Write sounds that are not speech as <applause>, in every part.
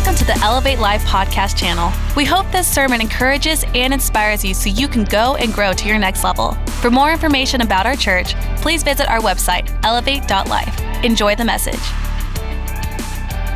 welcome to the Elevate Life podcast channel. We hope this sermon encourages and inspires you so you can go and grow to your next level. For more information about our church, please visit our website, elevate.life. Enjoy the message.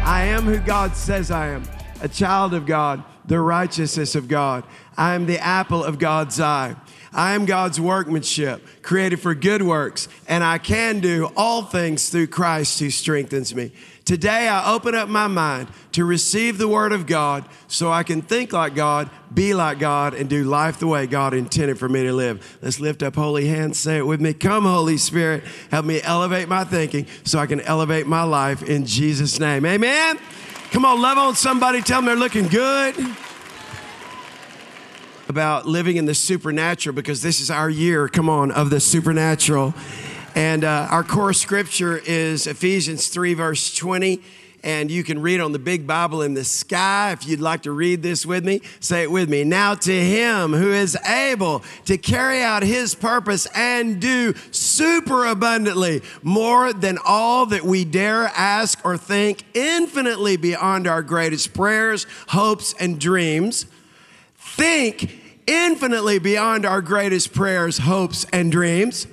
I am who God says I am a child of God, the righteousness of God. I am the apple of God's eye. I am God's workmanship, created for good works, and I can do all things through Christ who strengthens me. Today, I open up my mind to receive the Word of God so I can think like God, be like God, and do life the way God intended for me to live. Let's lift up holy hands, say it with me. Come, Holy Spirit, help me elevate my thinking so I can elevate my life in Jesus' name. Amen. Come on, love on somebody, tell them they're looking good about living in the supernatural because this is our year, come on, of the supernatural. And uh, our core scripture is Ephesians 3, verse 20. And you can read on the big Bible in the sky. If you'd like to read this with me, say it with me. Now, to him who is able to carry out his purpose and do super abundantly more than all that we dare ask or think, infinitely beyond our greatest prayers, hopes, and dreams. Think infinitely beyond our greatest prayers, hopes, and dreams.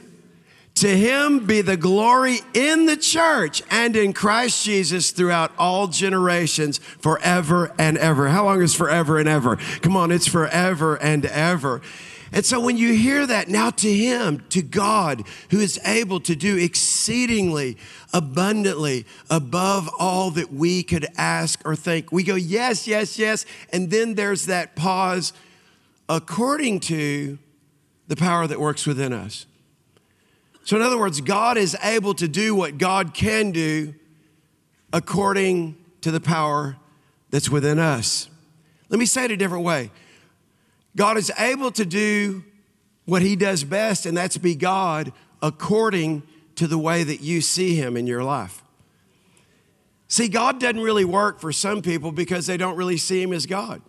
To him be the glory in the church and in Christ Jesus throughout all generations, forever and ever. How long is forever and ever? Come on, it's forever and ever. And so when you hear that, now to Him, to God, who is able to do exceedingly abundantly above all that we could ask or think, we go, yes, yes, yes. And then there's that pause according to the power that works within us. So, in other words, God is able to do what God can do according to the power that's within us. Let me say it a different way God is able to do what He does best, and that's be God according to the way that you see Him in your life. See, God doesn't really work for some people because they don't really see Him as God.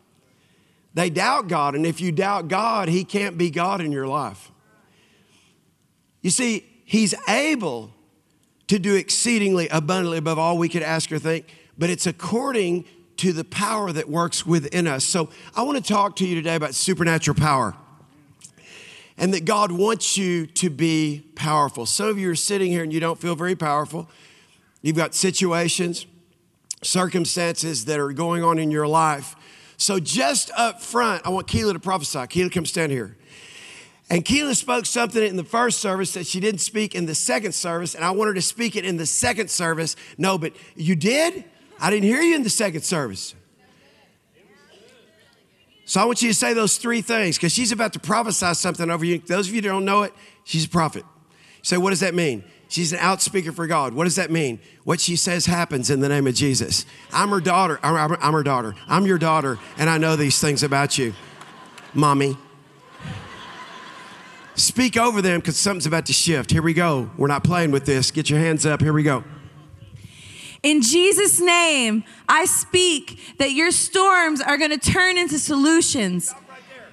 They doubt God, and if you doubt God, He can't be God in your life. You see, He's able to do exceedingly abundantly above all we could ask or think, but it's according to the power that works within us. So I want to talk to you today about supernatural power and that God wants you to be powerful. Some of you are sitting here and you don't feel very powerful. You've got situations, circumstances that are going on in your life. So, just up front, I want Keela to prophesy. Keela, come stand here. And Keela spoke something in the first service that she didn't speak in the second service, and I want her to speak it in the second service. No, but you did? I didn't hear you in the second service. So I want you to say those three things because she's about to prophesy something over you. Those of you that don't know it, she's a prophet. Say, what does that mean? She's an outspeaker for God. What does that mean? What she says happens in the name of Jesus. I'm her daughter. I'm, I'm her daughter. I'm your daughter, and I know these things about you, mommy. Speak over them because something's about to shift. Here we go. We're not playing with this. Get your hands up. Here we go. In Jesus' name, I speak that your storms are going to turn into solutions. Stop right there.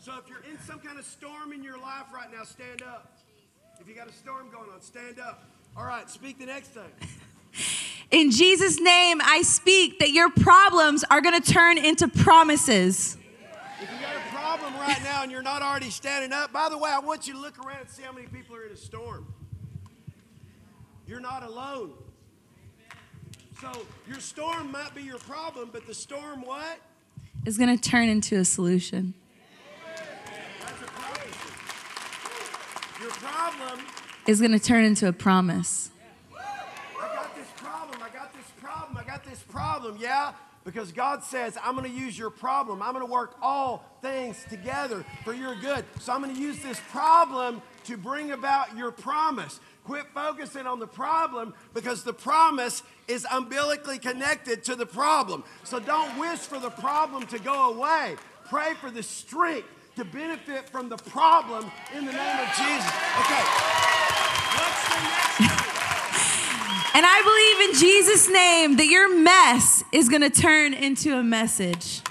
So if you're in some kind of storm in your life right now, stand up. If you got a storm going on, stand up. All right, speak the next thing. In Jesus' name, I speak that your problems are going to turn into promises. If you got a problem right now and you're not already standing up, by the way, I want you to look around and see how many people are in a storm. You're not alone. So your storm might be your problem, but the storm what? Is going to turn into a solution. That's a promise. Your problem, Is going to turn into a promise. I got this problem, I got this problem, I got this problem, yeah? Because God says, I'm gonna use your problem. I'm gonna work all things together for your good. So I'm gonna use this problem to bring about your promise. Quit focusing on the problem because the promise is umbilically connected to the problem. So don't wish for the problem to go away. Pray for the strength to benefit from the problem in the name of Jesus. Okay. What's the next? And I believe in Jesus' name that your mess is going to turn into a message.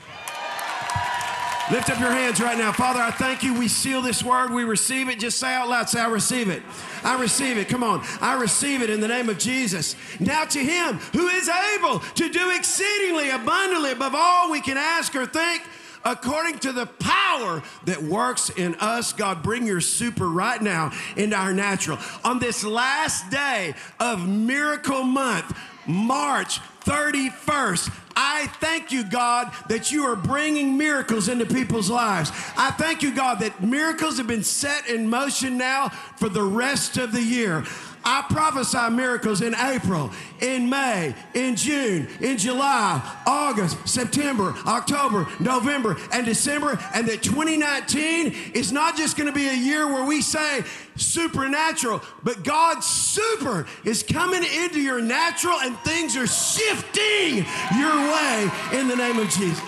Lift up your hands right now. Father, I thank you. We seal this word. We receive it. Just say out loud, say, I receive it. I receive it. Come on. I receive it in the name of Jesus. Now to him who is able to do exceedingly abundantly above all we can ask or think according to the power that works in us. God, bring your super right now into our natural. On this last day of miracle month, March 31st, I thank you, God, that you are bringing miracles into people's lives. I thank you, God, that miracles have been set in motion now for the rest of the year. I prophesy miracles in April, in May, in June, in July, August, September, October, November, and December, and that 2019 is not just going to be a year where we say supernatural, but God's super is coming into your natural and things are shifting your way in the name of Jesus.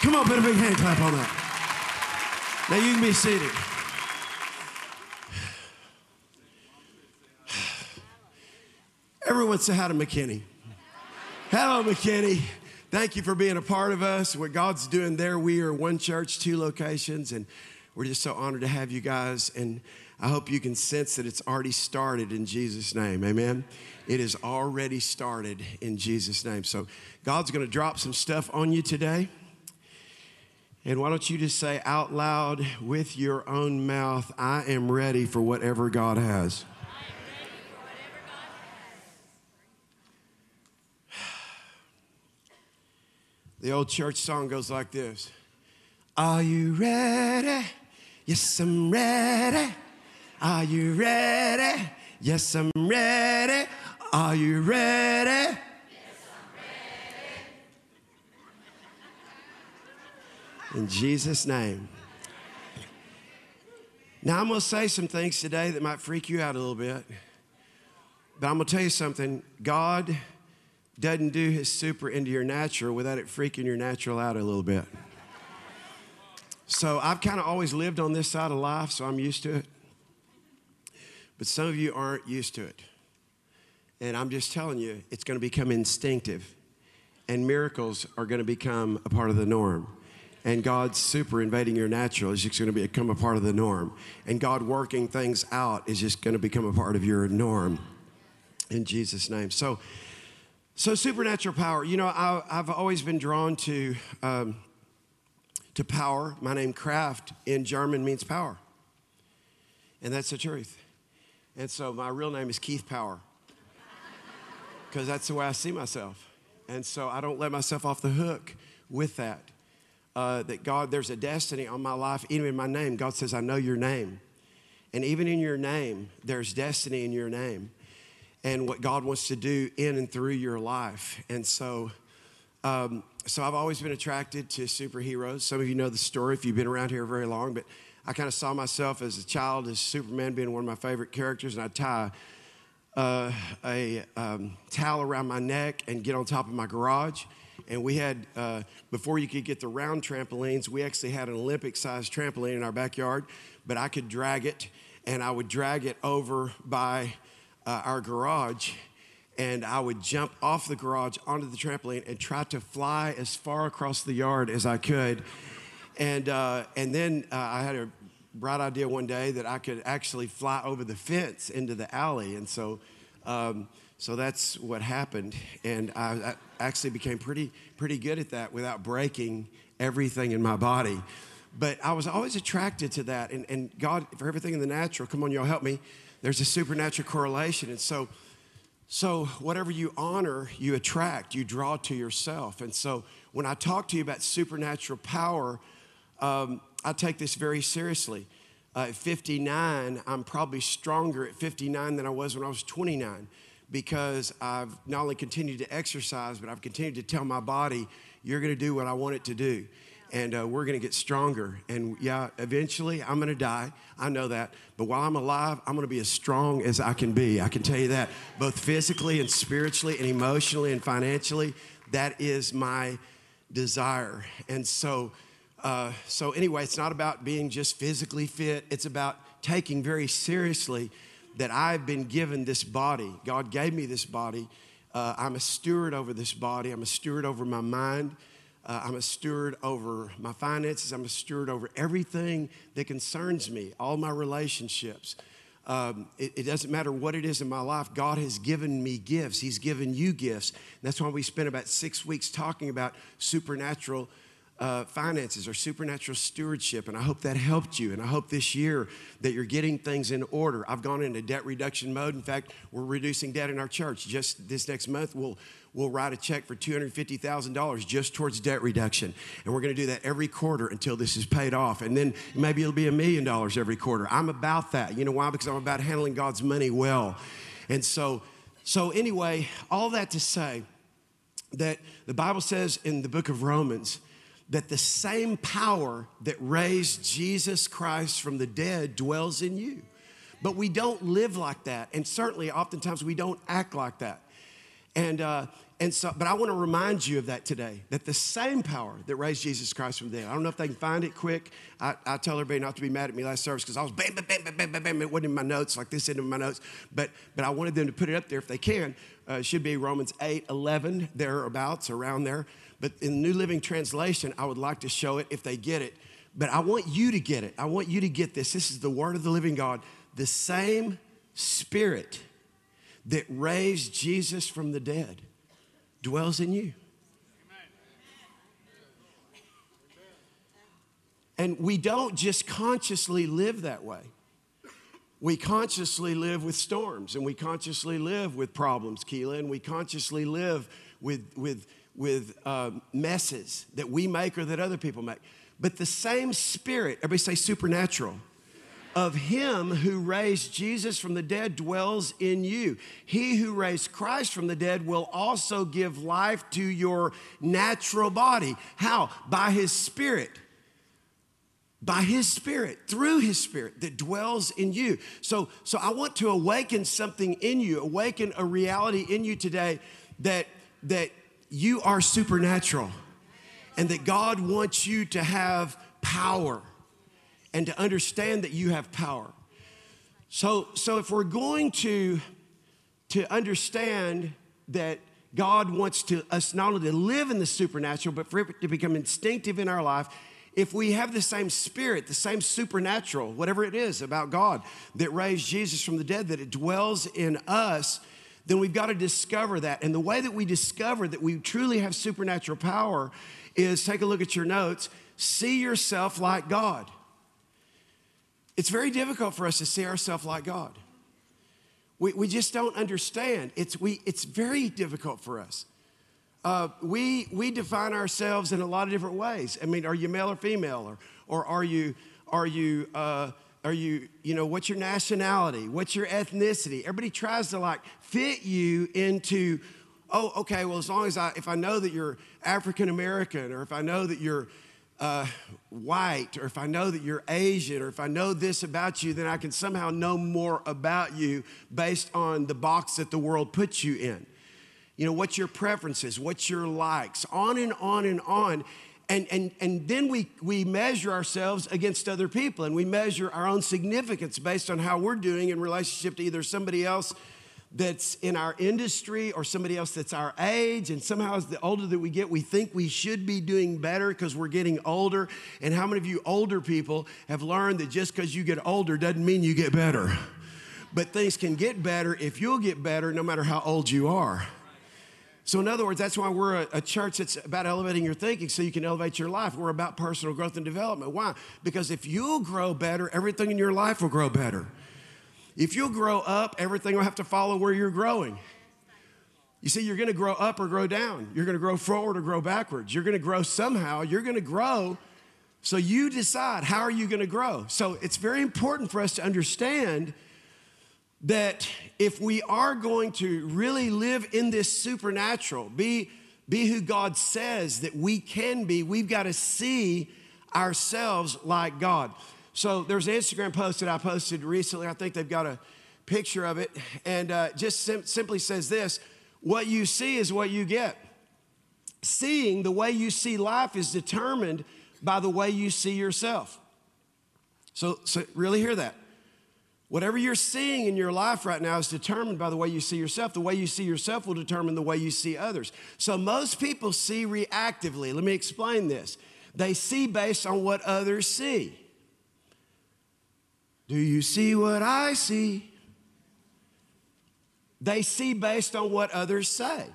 Come on, put a big hand clap on that. Now you can be seated. Everyone say hi to McKinney. Hello, McKinney. Thank you for being a part of us. What God's doing there, we are one church, two locations, and we're just so honored to have you guys. And I hope you can sense that it's already started in Jesus' name. Amen. It is already started in Jesus' name. So God's going to drop some stuff on you today. And why don't you just say out loud with your own mouth, I am ready for whatever God has. The old church song goes like this Are you ready? Yes, I'm ready. Are you ready? Yes, I'm ready. Are you ready? Yes, I'm ready. In Jesus' name. Now, I'm going to say some things today that might freak you out a little bit. But I'm going to tell you something. God doesn't do his super into your natural without it freaking your natural out a little bit. So I've kind of always lived on this side of life, so I'm used to it. But some of you aren't used to it. And I'm just telling you, it's going to become instinctive. And miracles are going to become a part of the norm. And God's super invading your natural is just going to become a part of the norm. And God working things out is just going to become a part of your norm. In Jesus' name. So, so, supernatural power. You know, I, have always been drawn to, um, to power. My name, Kraft, in German means power. And that's the truth. And so, my real name is Keith Power, because that's the way I see myself. And so, I don't let myself off the hook with that. Uh, that God, there's a destiny on my life, even in my name. God says, I know your name. And even in your name, there's destiny in your name and what God wants to do in and through your life. And so, um, so I've always been attracted to superheroes. Some of you know the story if you've been around here very long, but I kind of saw myself as a child as Superman being one of my favorite characters, and I'd tie uh, a um, towel around my neck and get on top of my garage. And we had, uh, before you could get the round trampolines, we actually had an Olympic sized trampoline in our backyard, but I could drag it, and I would drag it over by uh, our garage and I would jump off the garage onto the trampoline and try to fly as far across the yard as I could. And, uh, and then uh, I had a bright idea one day that I could actually fly over the fence into the alley. And so, um, so that's what happened. And I, I actually became pretty, pretty good at that without breaking everything in my body. But I was always attracted to that. And, and God, for everything in the natural, come on, y'all help me there's a supernatural correlation. And so, so whatever you honor, you attract, you draw to yourself. And so when I talk to you about supernatural power, um, I take this very seriously. Uh, at 59, I'm probably stronger at 59 than I was when I was 29 because I've not only continued to exercise, but I've continued to tell my body, you're going to do what I want it to do and uh, we're going to get stronger. And yeah, eventually I'm going to die. I know that. But while I'm alive, I'm going to be as strong as I can be. I can tell you that, both physically and spiritually and emotionally and financially. That is my desire. And so, uh, so anyway, it's not about being just physically fit. It's about taking very seriously that I've been given this body. God gave me this body. Uh, I'm a steward over this body. I'm a steward over my mind. Uh, I'm a steward over my finances. I'm a steward over everything that concerns me, all my relationships. Um, it, it, doesn't matter what it is in my life. God has given me gifts. He's given you gifts. And that's why we spent about six weeks talking about supernatural uh, finances or supernatural stewardship. And I hope that helped you. And I hope this year that you're getting things in order. I've gone into debt reduction mode. In fact, we're reducing debt in our church. Just this next month, we'll, we'll write a check for $250,000 just towards debt reduction. And we're going to do that every quarter until this is paid off. And then maybe it'll be a million dollars every quarter. I'm about that. You know why? Because I'm about handling God's money well. And so, so anyway, all that to say that the Bible says in the book of Romans, that the same power that raised Jesus Christ from the dead dwells in you. But we don't live like that. And certainly, oftentimes, we don't act like that. And, uh, and so, but I want to remind you of that today that the same power that raised Jesus Christ from the dead, I don't know if they can find it quick. I, I tell everybody not to be mad at me last service because I was bam, bam, bam, bam, bam, bam. It wasn't in my notes like this in my notes, but, but I wanted them to put it up there if they can. Uh, should be Romans 8, 11, thereabouts, around there. But in the New Living Translation, I would like to show it if they get it. But I want you to get it. I want you to get this. This is the word of the living God. The same spirit that raised Jesus from the dead dwells in you. And we don't just consciously live that way. We consciously live with storms and we consciously live with problems, Keela, and we consciously live with, with with uh, messes that we make or that other people make. But the same spirit, everybody say supernatural, of him who raised Jesus from the dead dwells in you. He who raised Christ from the dead will also give life to your natural body. How? By his spirit. By his spirit, through his spirit that dwells in you. So, so I want to awaken something in you, awaken a reality in you today that that you are supernatural and that God wants you to have power and to understand that you have power. So, so if we're going to, to understand that God wants to, us not only to live in the supernatural, but for it to become instinctive in our life, if we have the same spirit, the same supernatural, whatever it is about God that raised Jesus from the dead, that it dwells in us, then we've got to discover that. And the way that we discover that we truly have supernatural power is take a look at your notes, see yourself like God. It's very difficult for us to see ourselves like God. We, we just don't understand. It's, we, it's very difficult for us. Uh, we, we define ourselves in a lot of different ways. I mean, are you male or female? Or, or are you, are you uh, are you, you know, what's your nationality? What's your ethnicity? Everybody tries to like fit you into, oh, okay, well, as long as I, if I know that you're African American, or if I know that you're uh, white, or if I know that you're Asian, or if I know this about you, then I can somehow know more about you based on the box that the world puts you in. You know, what's your preferences? What's your likes? On and on and on and, and, and then we, we measure ourselves against other people and we measure our own significance based on how we're doing in relationship to either somebody else that's in our industry or somebody else that's our age. And somehow, as the older that we get, we think we should be doing better because we're getting older. And how many of you older people have learned that just because you get older doesn't mean you get better? But things can get better if you'll get better no matter how old you are. So, in other words, that's why we're a, a, church that's about elevating your thinking so you can elevate your life. We're about personal growth and development. Why? Because if you'll grow better, everything in your life will grow better. If you'll grow up, everything will have to follow where you're growing. You see, you're going to grow up or grow down. You're going to grow forward or grow backwards. You're going to grow somehow. You're going to grow. So you decide how are you going to grow. So it's very important for us to understand that if we are going to really live in this supernatural, be, be who God says that we can be, we've got to see ourselves like God. So there's an Instagram post that I posted recently. I think they've got a picture of it, and uh, just sim- simply says this What you see is what you get. Seeing the way you see life is determined by the way you see yourself. So, so really hear that. Whatever you're seeing in your life right now is determined by the way you see yourself. The way you see yourself will determine the way you see others. So most people see reactively. Let me explain this. They see based on what others see. Do you see what I see? They see based on what others say.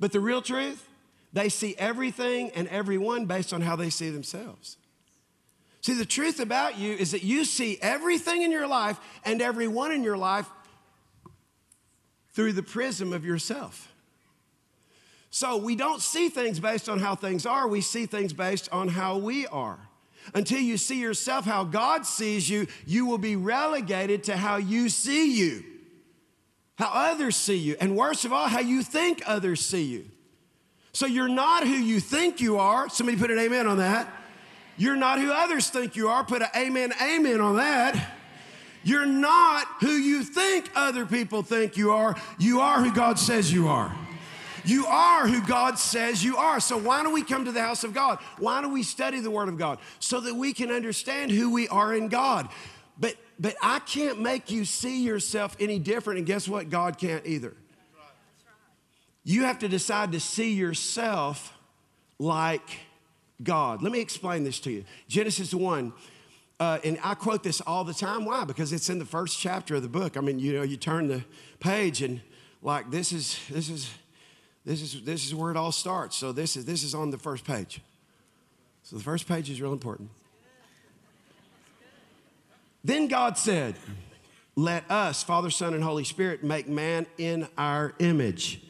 But the real truth, they see everything and everyone based on how they see themselves. See, the truth about you is that you see everything in your life and everyone in your life through the prism of yourself. So we don't see things based on how things are, we see things based on how we are. Until you see yourself how God sees you, you will be relegated to how you see you, how others see you, and worst of all, how you think others see you. So you're not who you think you are. Somebody put an amen on that. You're not who others think you are. Put an amen, amen on that. You're not who you think other people think you are. You are who God says you are. You are who God says you are. So, why do we come to the house of God? Why do we study the Word of God? So that we can understand who we are in God. But, but I can't make you see yourself any different. And guess what? God can't either. You have to decide to see yourself like God. Let me explain this to you. Genesis 1, uh, and I quote this all the time. Why? Because it's in the first chapter of the book. I mean, you know, you turn the page and like this is this is this is this is where it all starts. So this is this is on the first page. So the first page is real important. Then God said, Let us, Father, Son, and Holy Spirit, make man in our image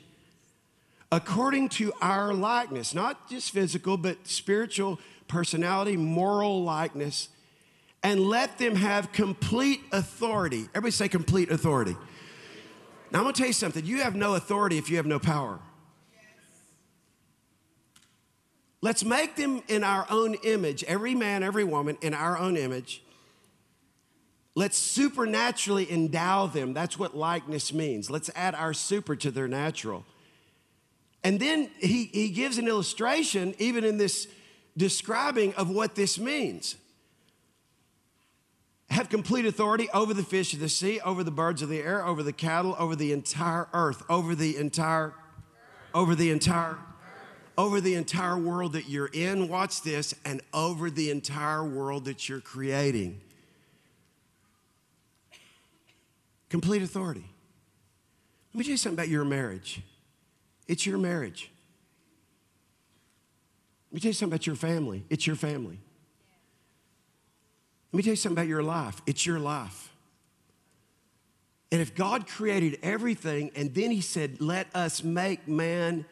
according to our likeness, not just physical, but spiritual personality, moral likeness, and let them have complete authority. Everybody say complete authority. Now, I'm gonna tell you something. You have no authority if you have no power. Let's make them in our own image, every man, every woman in our own image. Let's supernaturally endow them. That's what likeness means. Let's add our super to their natural. And then he, he gives an illustration, even in this describing of what this means. Have complete authority over the fish of the sea, over the birds of the air, over the cattle, over the entire earth, over the entire, over the entire, over the entire world that you're in. Watch this, and over the entire world that you're creating. Complete authority. Let me tell you something about your marriage. It's your marriage. Let me tell you something about your family. It's your family. Let me tell you something about your life. It's your life. And if God created everything and then He said, let us make man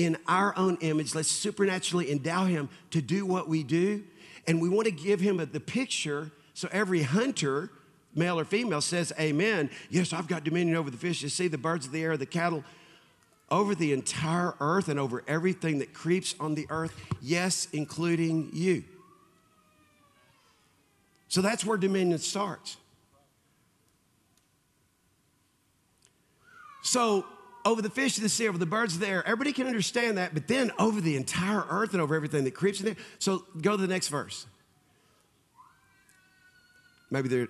in our own image, let's supernaturally endow him to do what we do, and we want to give him a, the picture so every hunter, male or female, says, Amen. Yes, I've got dominion over the fish, the sea, the birds of the air, the cattle, over the entire earth and over everything that creeps on the earth, yes, including you. So that's where dominion starts. So, over the fish of the sea, over the birds of the air, everybody can understand that, but then over the entire earth and over everything that creeps in there. So, go to the next verse. Maybe there,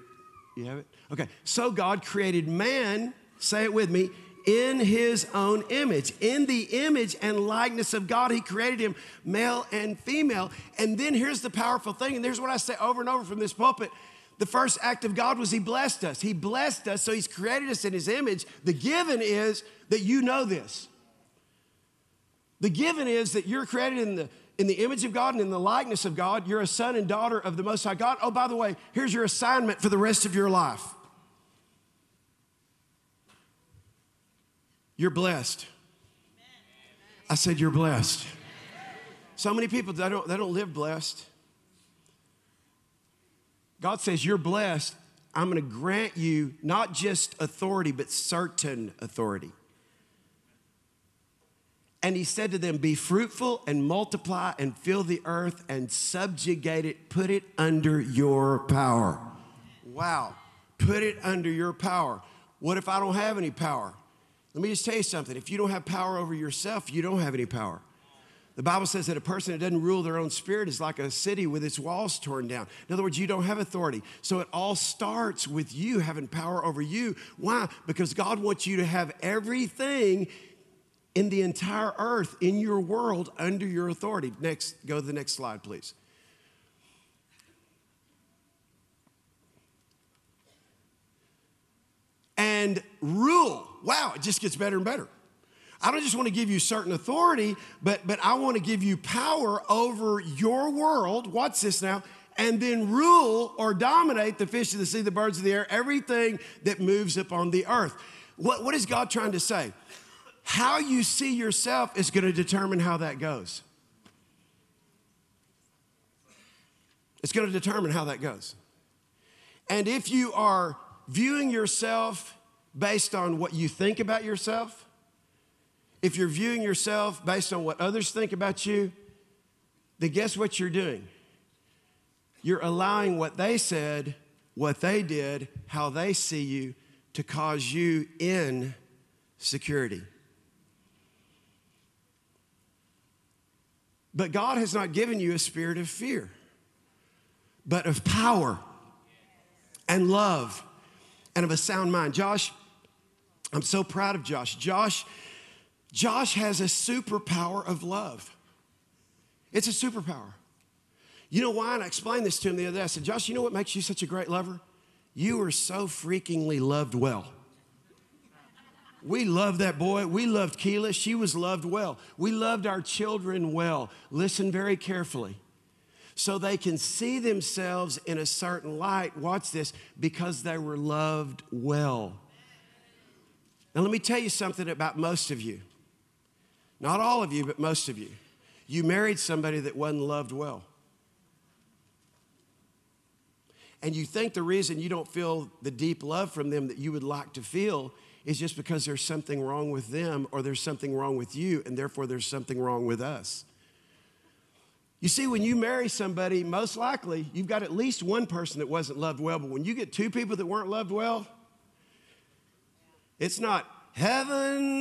you have it? Okay. So, God created man, say it with me, in his own image. In the image and likeness of God, he created him male and female. And then here's the powerful thing, and here's what I say over and over from this pulpit. The first act of God was he blessed us. He blessed us, so he's created us in his image. The given is that you know this. The given is that you're created in the in the image of God and in the likeness of God. You're a son and daughter of the Most High God. Oh, by the way, here's your assignment for the rest of your life. You're blessed. I said, You're blessed. So many people, they don't, they don't live blessed. God says, You're blessed. I'm going to grant you not just authority, but certain authority. And he said to them, Be fruitful and multiply and fill the earth and subjugate it, put it under your power. Wow. Put it under your power. What if I don't have any power? Let me just tell you something. If you don't have power over yourself, you don't have any power. The Bible says that a person that doesn't rule their own spirit is like a city with its walls torn down. In other words, you don't have authority. So it all starts with you having power over you. Why? Because God wants you to have everything in the entire earth, in your world, under your authority. Next, go to the next slide, please. And rule. Wow, it just gets better and better. I don't just want to give you certain authority, but, but I want to give you power over your world. Watch this now. And then rule or dominate the fish of the sea, the birds of the air, everything that moves upon the earth. What, what is God trying to say? How you see yourself is going to determine how that goes. It's going to determine how that goes. And if you are viewing yourself based on what you think about yourself, if you're viewing yourself based on what others think about you, then guess what you're doing? You're allowing what they said, what they did, how they see you to cause you in insecurity. But God has not given you a spirit of fear, but of power and love and of a sound mind. Josh, I'm so proud of Josh. Josh Josh has a superpower of love. It's a superpower. You know why? And I explained this to him the other day. I said, Josh, you know what makes you such a great lover? You are so freakingly loved well. We loved that boy. We loved Keela. She was loved well. We loved our children well. Listen very carefully. So they can see themselves in a certain light. Watch this because they were loved well. Now, let me tell you something about most of you. Not all of you, but most of you. You married somebody that wasn't loved well. And you think the reason you don't feel the deep love from them that you would like to feel is just because there's something wrong with them or there's something wrong with you, and therefore there's something wrong with us. You see, when you marry somebody, most likely you've got at least one person that wasn't loved well, but when you get two people that weren't loved well, it's not Heaven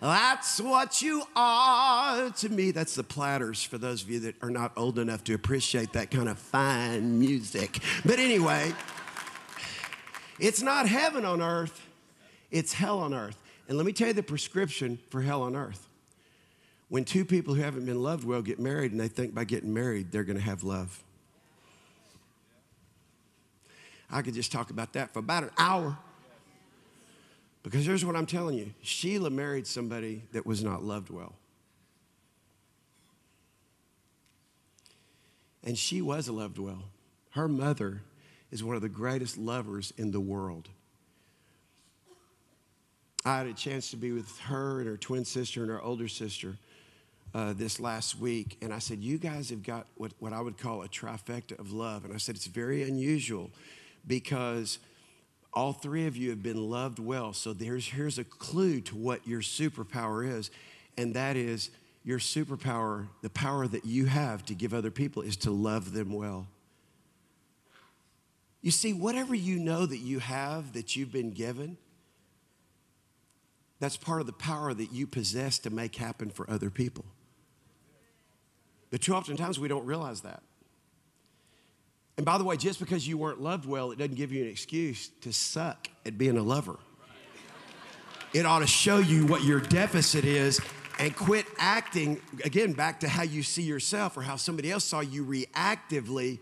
that's what you are to me. That's the platters for those of you that are not old enough to appreciate that kind of fine music. But anyway, it's not heaven on earth, it's hell on earth. And let me tell you the prescription for hell on earth. When two people who haven't been loved well get married and they think by getting married they're going to have love. I could just talk about that for about an hour. Because here's what I'm telling you Sheila married somebody that was not loved well. And she was loved well. Her mother is one of the greatest lovers in the world. I had a chance to be with her and her twin sister and her older sister uh, this last week. And I said, You guys have got what, what I would call a trifecta of love. And I said, It's very unusual because all three of you have been loved well. So there's, here's a clue to what your superpower is, and that is your superpower, the power that you have to give other people is to love them well. You see, whatever you know that you have, that you've been given, that's part of the power that you possess to make happen for other people. But too often times we don't realize that. And by the way, just because you weren't loved well, it doesn't give you an excuse to suck at being a lover. It ought to show you what your deficit is and quit acting, again, back to how you see yourself or how somebody else saw you reactively,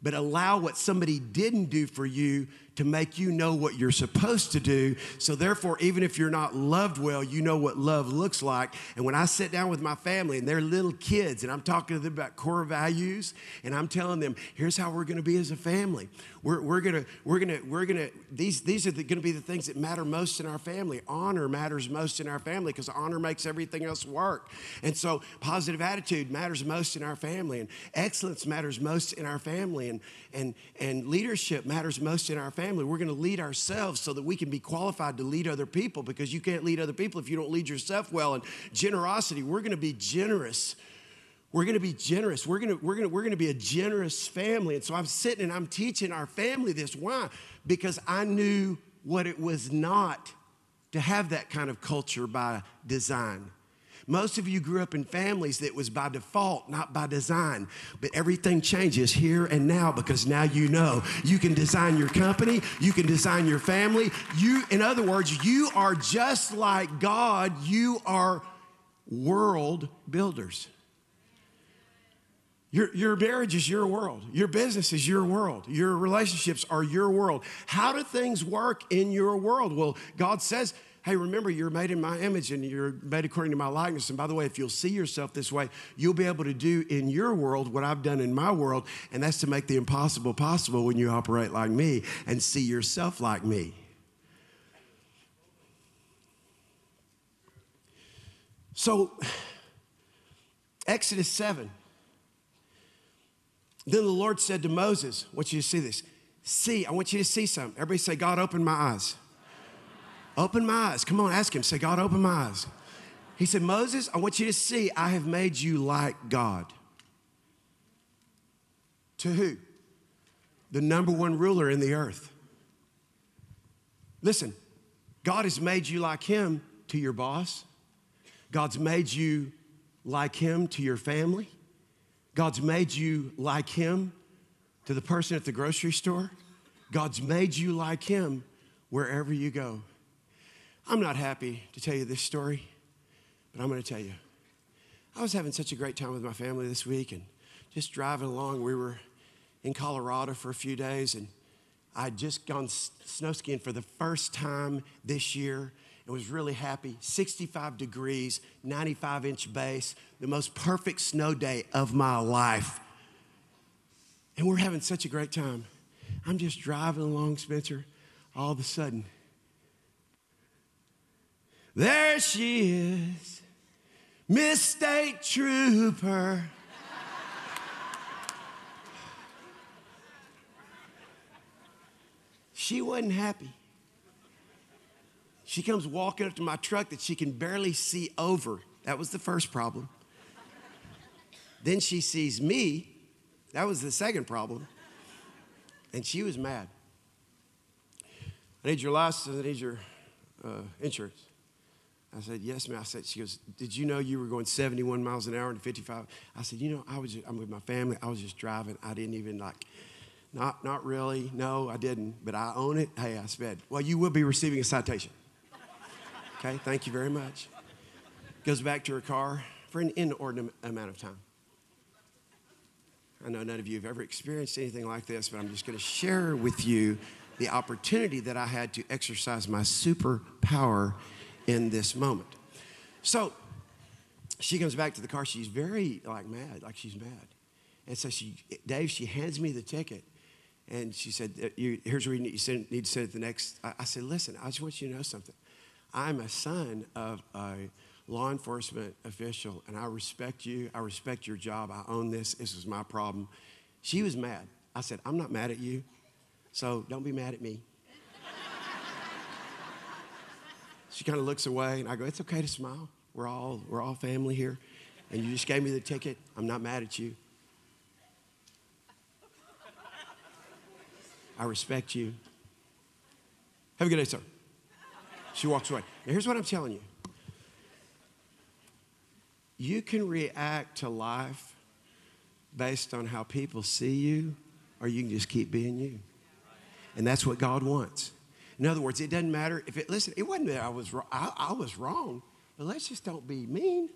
but allow what somebody didn't do for you to make you know what you're supposed to do. So, therefore, even if you're not loved well, you know what love looks like. And when I sit down with my family and they're little kids and I'm talking to them about core values and I'm telling them, here's how we're going to be as a family. We're, we're going to, we're going to, we're going to, these, these are going to be the things that matter most in our family. Honor matters most in our family because honor makes everything else work. And so, positive attitude matters most in our family and excellence matters most in our family and, and, and leadership matters most in our family family. We're going to lead ourselves so that we can be qualified to lead other people because you can't lead other people if you don't lead yourself well. And generosity, we're going to be generous. We're going to be generous. We're going to, we're, going to, we're going to be a generous family. And so I'm sitting and I'm teaching our family this. Why? Because I knew what it was not to have that kind of culture by design. Most of you grew up in families that was by default, not by design. But everything changes here and now because now you know you can design your company, you can design your family. You, in other words, you are just like God. You are world builders. Your, your marriage is your world. Your business is your world. Your relationships are your world. How do things work in your world? Well, God says, hey, remember, you're made in my image and you're made according to my likeness. And by the way, if you'll see yourself this way, you'll be able to do in your world what I've done in my world. And that's to make the impossible possible when you operate like me and see yourself like me. So, Exodus 7. Then the Lord said to Moses, I want you to see this. See, I want you to see something. Everybody say, God, open my eyes. Open my eyes. Come on, ask him. Say, God, open my eyes. He said, Moses, I want you to see, I have made you like God. To who? The number one ruler in the earth. Listen, God has made you like him to your boss. God's made you like him to your family. God's made you like him to the person at the grocery store. God's made you like him wherever you go. I'm not happy to tell you this story, but I'm going to tell you. I was having such a great time with my family this week and just driving along. We were in Colorado for a few days and I'd just gone snow skiing for the first time this year and was really happy. 65 degrees, 95 inch base, the most perfect snow day of my life. And we're having such a great time. I'm just driving along, Spencer. All of a sudden, there she is, Miss State Trooper. she wasn't happy. She comes walking up to my truck that she can barely see over. That was the first problem. then she sees me. That was the second problem. And she was mad. I need your license. I need your uh, insurance. I said, yes, ma'am. I said, she goes, did you know you were going 71 miles an hour and 55? I said, you know, I was just, I'm with my family. I was just driving. I didn't even like, not, not really. No, I didn't, but I own it. Hey, I sped. Well, you will be receiving a citation. Okay, thank you very much. Goes back to her car for an inordinate amount of time. I know none of you have ever experienced anything like this, but I'm just going to share with you the opportunity that I had to exercise my superpower in this moment. So she comes back to the car. She's very like mad, like she's mad. And so she, Dave, she hands me the ticket. And she said, here's where you need, you need to send it the next. I said, listen, I just want you to know something. I'm a son of a law enforcement official, and I respect you. I respect your job. I own this. This is my problem. She was mad. I said, I'm not mad at you, so don't be mad at me. She kind of looks away, and I go, It's okay to smile. We're all, we're all family here. And you just gave me the ticket. I'm not mad at you. I respect you. Have a good day, sir. She walks away. Now, here's what I'm telling you you can react to life based on how people see you, or you can just keep being you. And that's what God wants. In other words, it doesn't matter if it, listen, it wasn't that I was, I, I was wrong, but let's just don't be mean.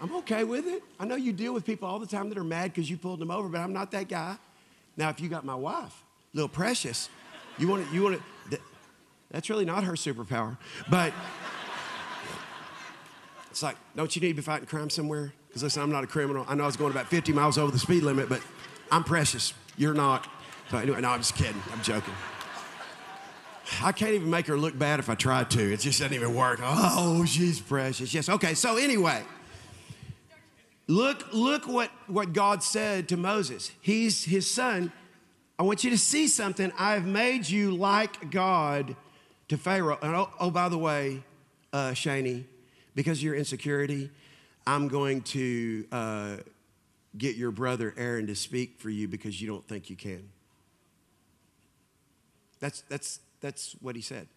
I'm okay with it. I know you deal with people all the time that are mad because you pulled them over, but I'm not that guy. Now, if you got my wife, little precious, you want to, you want to, that's really not her superpower. But it's like, don't you need to be fighting crime somewhere? Because listen, I'm not a criminal. I know I was going about 50 miles over the speed limit, but I'm precious. You're not. So anyway, no, I'm just kidding. I'm joking. I can't even make her look bad if I try to. It just doesn't even work. Oh, she's precious. Yes. Okay. So anyway, look, look what, what God said to Moses. He's his son. I want you to see something. I've made you like God to Pharaoh. And oh, oh by the way, uh, Shaney, because of your insecurity, I'm going to uh, get your brother Aaron to speak for you because you don't think you can. That's, that's, that's what he said.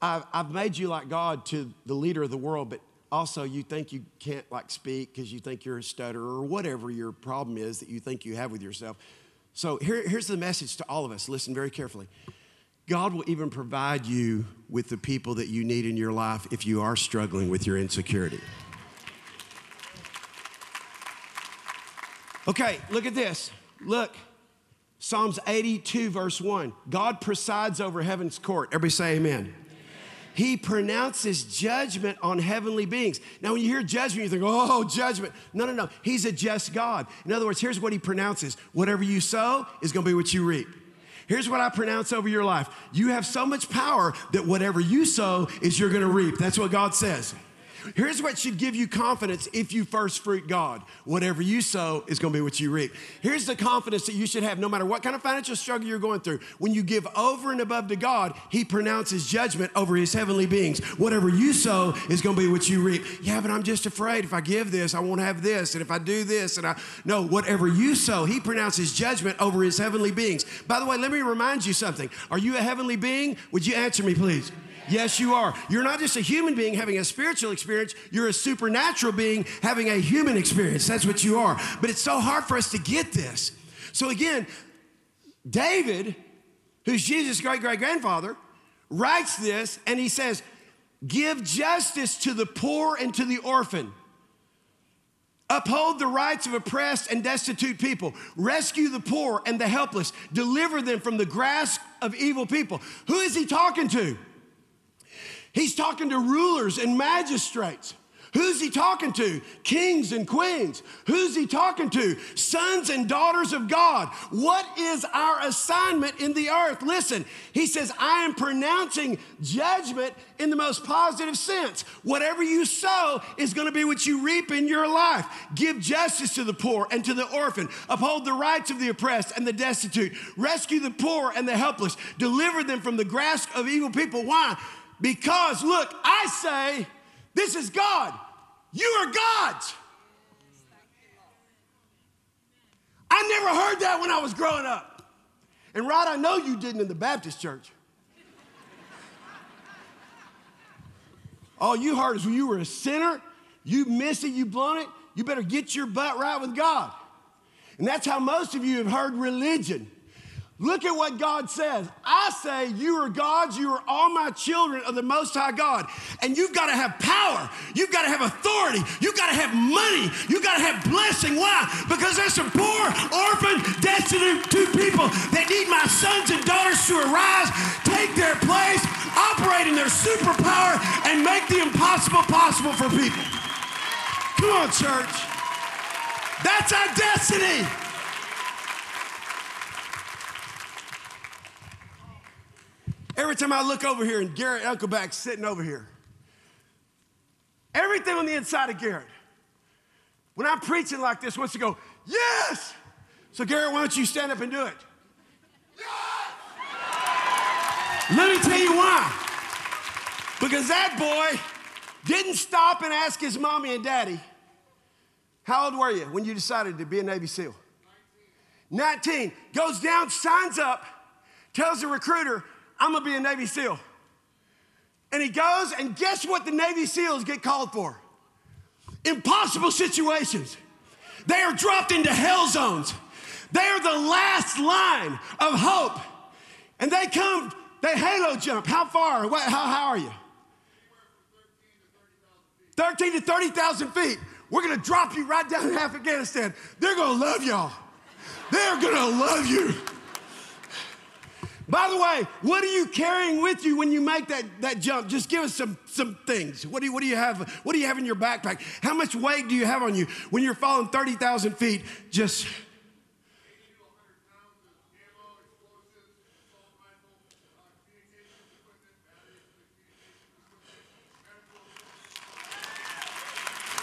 I've, I've made you like God to the leader of the world, but also you think you can't like speak because you think you're a stutterer or whatever your problem is that you think you have with yourself. So here, here's the message to all of us. Listen very carefully. God will even provide you with the people that you need in your life if you are struggling with your insecurity. Okay, look at this. Look, Psalms 82, verse 1. God presides over heaven's court. Everybody say amen. He pronounces judgment on heavenly beings. Now, when you hear judgment, you think, oh, judgment. No, no, no. He's a just God. In other words, here's what he pronounces whatever you sow is going to be what you reap. Here's what I pronounce over your life you have so much power that whatever you sow is you're going to reap. That's what God says. Here's what should give you confidence if you first fruit God. Whatever you sow is going to be what you reap. Here's the confidence that you should have no matter what kind of financial struggle you're going through. When you give over and above to God, He pronounces judgment over His heavenly beings. Whatever you sow is going to be what you reap. Yeah, but I'm just afraid if I give this, I won't have this. And if I do this, and I. No, whatever you sow, He pronounces judgment over His heavenly beings. By the way, let me remind you something. Are you a heavenly being? Would you answer me, please? Yes, you are. You're not just a human being having a spiritual experience, you're a supernatural being having a human experience. That's what you are. But it's so hard for us to get this. So, again, David, who's Jesus' great great grandfather, writes this and he says, Give justice to the poor and to the orphan. Uphold the rights of oppressed and destitute people. Rescue the poor and the helpless. Deliver them from the grasp of evil people. Who is he talking to? He's talking to rulers and magistrates. Who's he talking to? Kings and queens. Who's he talking to? Sons and daughters of God. What is our assignment in the earth? Listen, he says, I am pronouncing judgment in the most positive sense. Whatever you sow is going to be what you reap in your life. Give justice to the poor and to the orphan. Uphold the rights of the oppressed and the destitute. Rescue the poor and the helpless. Deliver them from the grasp of evil people. Why? Because, look, I say, this is God. You are God's. I never heard that when I was growing up. And Rod, I know you didn't in the Baptist church. All you heard is when you were a sinner, you missed it, you blown it, you better get your butt right with God. And that's how most of you have heard religion. Look at what God says. I say, You are God's, you are all my children of the Most High God. And you've got to have power, you've got to have authority, you've got to have money, you've got to have blessing. Why? Because there's some poor, orphan, destitute people that need my sons and daughters to arise, take their place, operate in their superpower, and make the impossible possible for people. Come on, church. That's our destiny. Every time I look over here and Garrett Uncleback's sitting over here, everything on the inside of Garrett, when I'm preaching like this, wants to go, yes! So, Garrett, why don't you stand up and do it? Yes! Let me tell you why. Because that boy didn't stop and ask his mommy and daddy, How old were you when you decided to be a Navy SEAL? 19. 19. Goes down, signs up, tells the recruiter, I'm gonna be a Navy SEAL. And he goes, and guess what the Navy SEALs get called for? Impossible situations. They are dropped into hell zones. They are the last line of hope. And they come, they halo jump. How far? What, how, how are you? 13 to 30,000 feet. We're gonna drop you right down in Afghanistan. They're gonna love y'all. They're gonna love you. By the way, what are you carrying with you when you make that, that jump? Just give us some, some things. What do, you, what do you have? What do you have in your backpack? How much weight do you have on you when you're falling 30,000 feet? Just.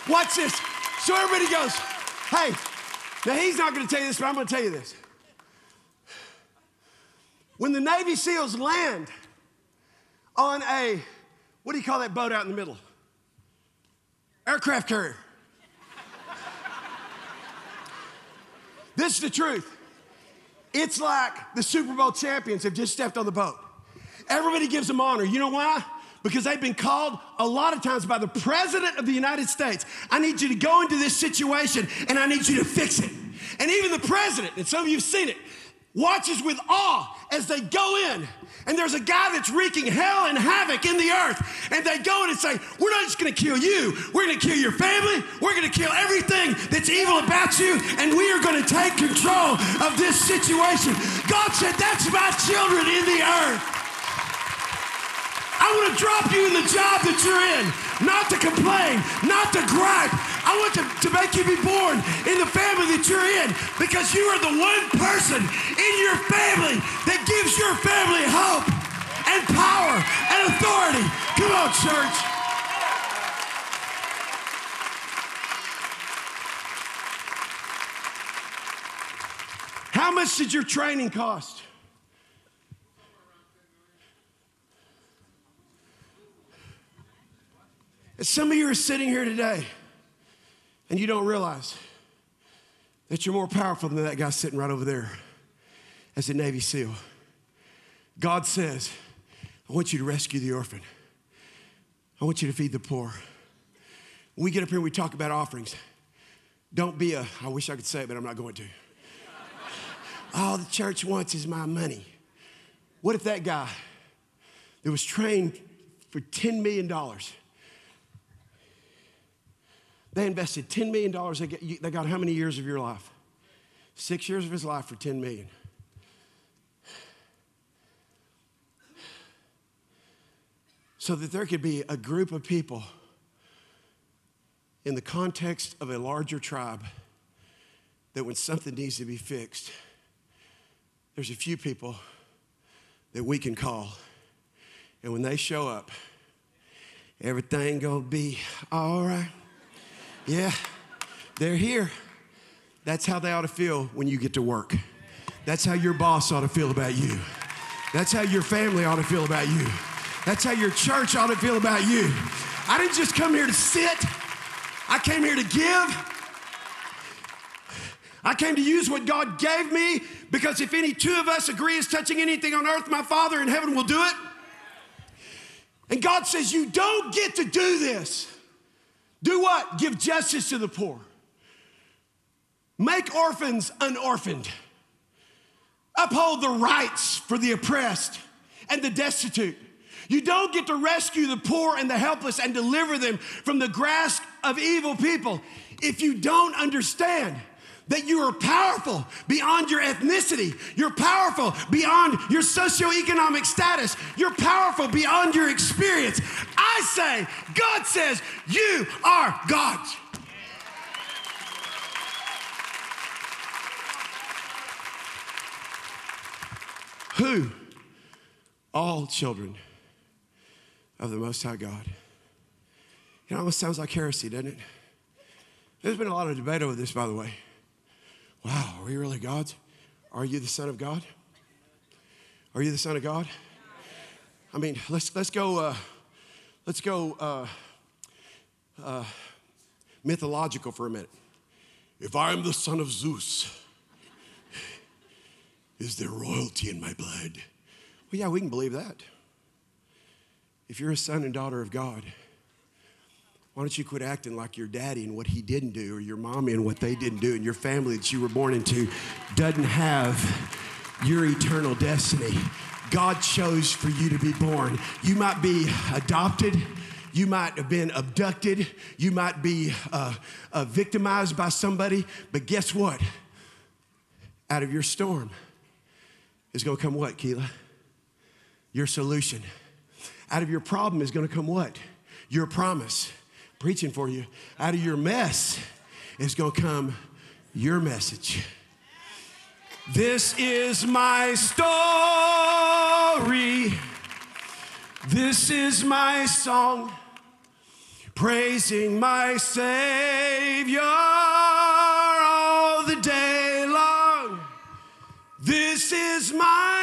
Watch this. So everybody goes, hey, now he's not going to tell you this, but I'm going to tell you this. When the Navy SEALs land on a, what do you call that boat out in the middle? Aircraft carrier. this is the truth. It's like the Super Bowl champions have just stepped on the boat. Everybody gives them honor. You know why? because they've been called a lot of times by the President of the United States. I need you to go into this situation and I need you to fix it. And even the President, and some of you have seen it, watches with awe as they go in and there's a guy that's wreaking hell and havoc in the earth. And they go in and say, We're not just gonna kill you, we're gonna kill your family, we're gonna kill everything that's evil about you, and we are gonna take control of this situation. God said, That's my children in the earth. I want to drop you in the job that you're in, not to complain, not to gripe. I want to, to make you be born in the family that you're in because you are the one person in your family that gives your family hope and power and authority. Come on, church. How much did your training cost? Some of you are sitting here today and you don't realize that you're more powerful than that guy sitting right over there as a Navy SEAL. God says, I want you to rescue the orphan. I want you to feed the poor. When we get up here and we talk about offerings, don't be a, I wish I could say it, but I'm not going to. <laughs> All the church wants is my money. What if that guy that was trained for $10 million, they invested $10 million, they got, they got how many years of your life? Six years of his life for 10 million. So that there could be a group of people in the context of a larger tribe that when something needs to be fixed, there's a few people that we can call. And when they show up, everything gonna be all right. Yeah, they're here. That's how they ought to feel when you get to work. That's how your boss ought to feel about you. That's how your family ought to feel about you. That's how your church ought to feel about you. I didn't just come here to sit, I came here to give. I came to use what God gave me because if any two of us agree as touching anything on earth, my Father in heaven will do it. And God says, You don't get to do this. Do what? Give justice to the poor. Make orphans unorphaned. Uphold the rights for the oppressed and the destitute. You don't get to rescue the poor and the helpless and deliver them from the grasp of evil people if you don't understand that you are powerful beyond your ethnicity. You're powerful beyond your socioeconomic status. You're powerful beyond your experience. I say, God says, you are God's. Who? All children of the Most High God. It almost sounds like heresy, doesn't it? There's been a lot of debate over this, by the way. Wow, are we really God's? Are you the Son of God? Are you the Son of God? I mean, let's let's go. Uh, let's go uh, uh, mythological for a minute. If I am the son of Zeus, is there royalty in my blood? Well, yeah, we can believe that. If you're a son and daughter of God, why don't you quit acting like your daddy and what he didn't do, or your mommy and what they didn't do, and your family that you were born into doesn't have your eternal destiny? God chose for you to be born. You might be adopted. You might have been abducted. You might be uh, uh, victimized by somebody. But guess what? Out of your storm is going to come what, Keela? Your solution. Out of your problem is going to come what? Your promise preaching for you. Out of your mess is going to come your message. This is my story. This is my song, praising my Savior all the day long. This is my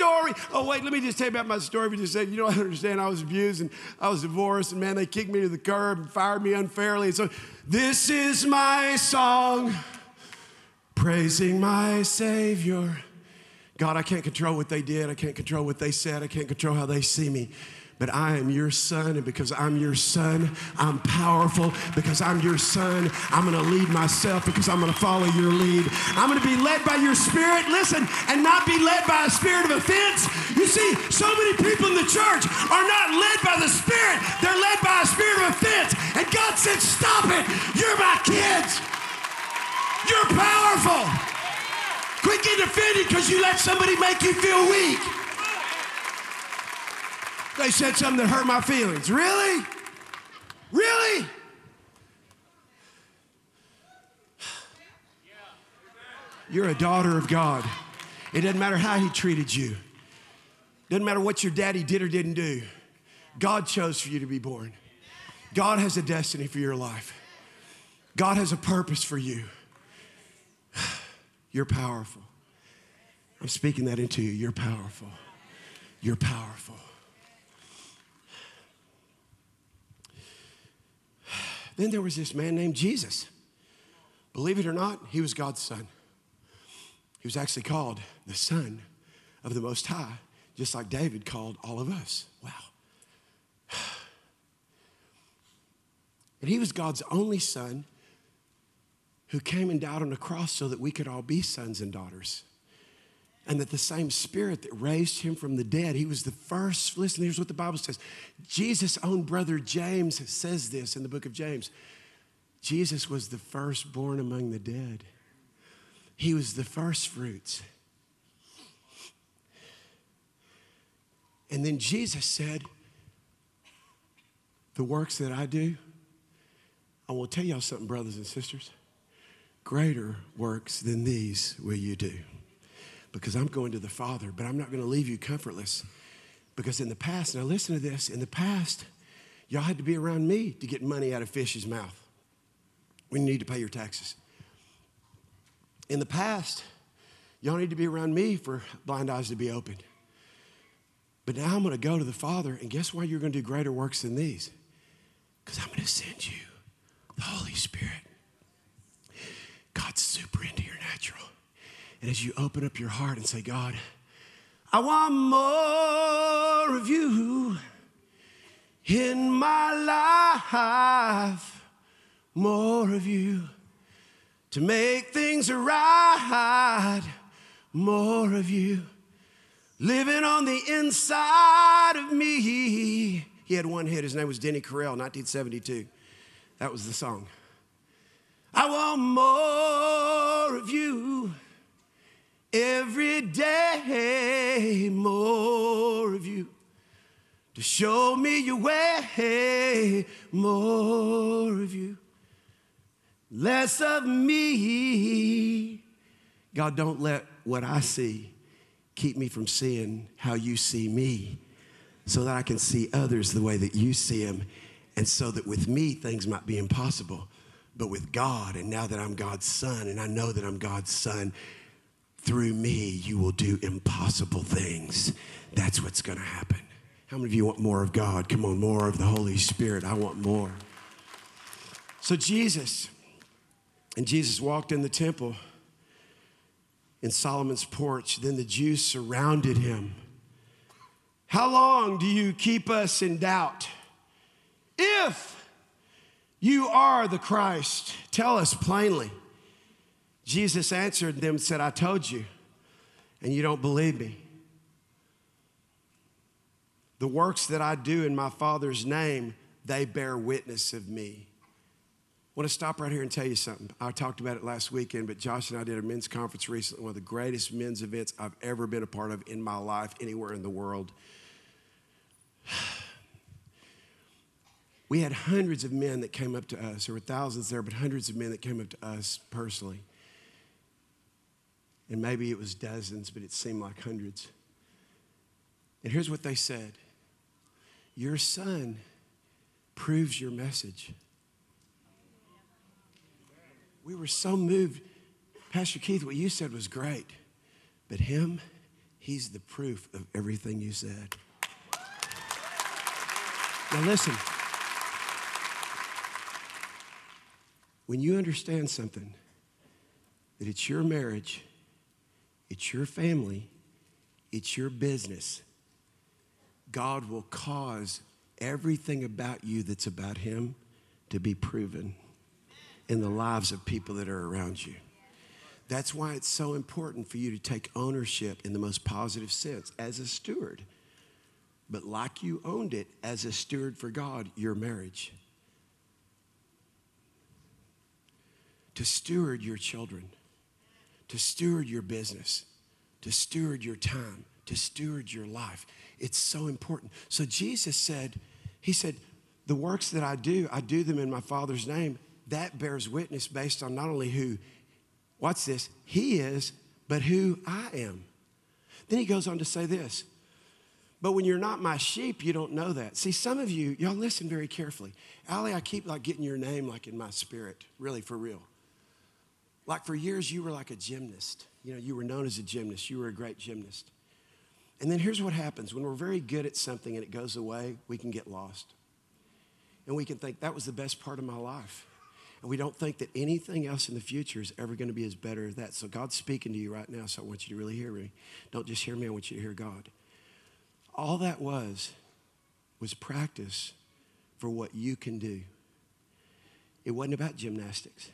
story. Oh, wait, let me just tell you about my story. But just said, you don't <laughs> understand. I was abused and I was divorced, and man, they kicked me to the curb and fired me unfairly. And so, this is my song, praising my Savior. God, I can't control what they did. I can't control what they said. I can't control how they see me. But I am your son, and because I'm your son, I'm powerful. Because I'm your son, I'm gonna lead myself because I'm gonna follow your lead. I'm gonna be led by your spirit, listen, and not be led by a spirit of offense. You see, so many people in the church are not led by the spirit, they're led by a spirit of offense. And God said, Stop it, you're my kids. You're powerful. Quit getting offended because you let somebody make you feel weak. They said something that hurt my feelings. Really? Really? You're a daughter of God. It doesn't matter how He treated you, doesn't matter what your daddy did or didn't do. God chose for you to be born. God has a destiny for your life, God has a purpose for you. You're powerful. I'm speaking that into you. You're powerful. You're powerful. Then there was this man named Jesus. Believe it or not, he was God's son. He was actually called the Son of the Most High, just like David called all of us. Wow. <sighs> And he was God's only son who came and died on the cross so that we could all be sons and daughters. And that the same spirit that raised him from the dead, he was the first. Listen, here's what the Bible says Jesus' own brother James says this in the book of James. Jesus was the firstborn among the dead, he was the first fruits. And then Jesus said, The works that I do, I will tell y'all something, brothers and sisters. Greater works than these will you do because I'm going to the Father, but I'm not going to leave you comfortless. Because in the past, now listen to this, in the past, y'all had to be around me to get money out of fish's mouth when you need to pay your taxes. In the past, y'all need to be around me for blind eyes to be opened. But now I'm going to go to the Father, and guess why you're going to do greater works than these? Because I'm going to send you the Holy Spirit. God's super into your natural. And as you open up your heart and say, God, I want more of you in my life, more of you to make things right, more of you living on the inside of me. He had one hit, his name was Denny Carell, 1972. That was the song. I want more of you every day more of you. To show me your way more of you. Less of me. God don't let what i see keep me from seeing how you see me so that i can see others the way that you see them and so that with me things might be impossible but with god. And now that i'm god's son and i know that i'm god's son through me, you will do impossible things. That's what's going to happen. How many of you want more of God? Come on, more of the Holy Spirit. I want more. So, Jesus, and Jesus walked in the temple in Solomon's porch. Then the Jews surrounded him. How long do you keep us in doubt? If you are the Christ, tell us plainly. Jesus answered them and said, I told you, and you don't believe me. The works that I do in my Father's name, they bear witness of me. I want to stop right here and tell you something. I talked about it last weekend, but Josh and I did a men's conference recently, one of the greatest men's events I've ever been a part of in my life, anywhere in the world. <sighs> We had hundreds of men that came up to us. There were thousands there, but hundreds of men that came up to us personally. And maybe it was dozens, but it seemed like hundreds. And here's what they said Your son proves your message. We were so moved. Pastor Keith, what you said was great, but him, he's the proof of everything you said. Now, listen. When you understand something, that it's your marriage it's your family, it's your business. God will cause everything about you that's about Him to be proven in the lives of people that are around you. That's why it's so important for you to take ownership in the most positive sense as a steward. But like you owned it as a steward for God, your marriage. To steward your children, to steward your business, to steward your time, to steward your life. It's so important. So Jesus said, He said, The works that I do, I do them in my Father's name. That bears witness based on not only who, what's this, He is, but who I am. Then He goes on to say this. But when you're not my sheep, you don't know that. See, some of you, y'all listen very carefully. Allie, I keep like getting your name like in my spirit, really for real. Like for years, you were like a gymnast. You know, you were known as a gymnast. You were a great gymnast. And then here's what happens when we're very good at something and it goes away, we can get lost. And we can think that was the best part of my life. And we don't think that anything else in the future is ever going to be as better as that. So God's speaking to you right now, so I want you to really hear me. Don't just hear me, I want you to hear God. All that was was practice for what you can do. It wasn't about gymnastics.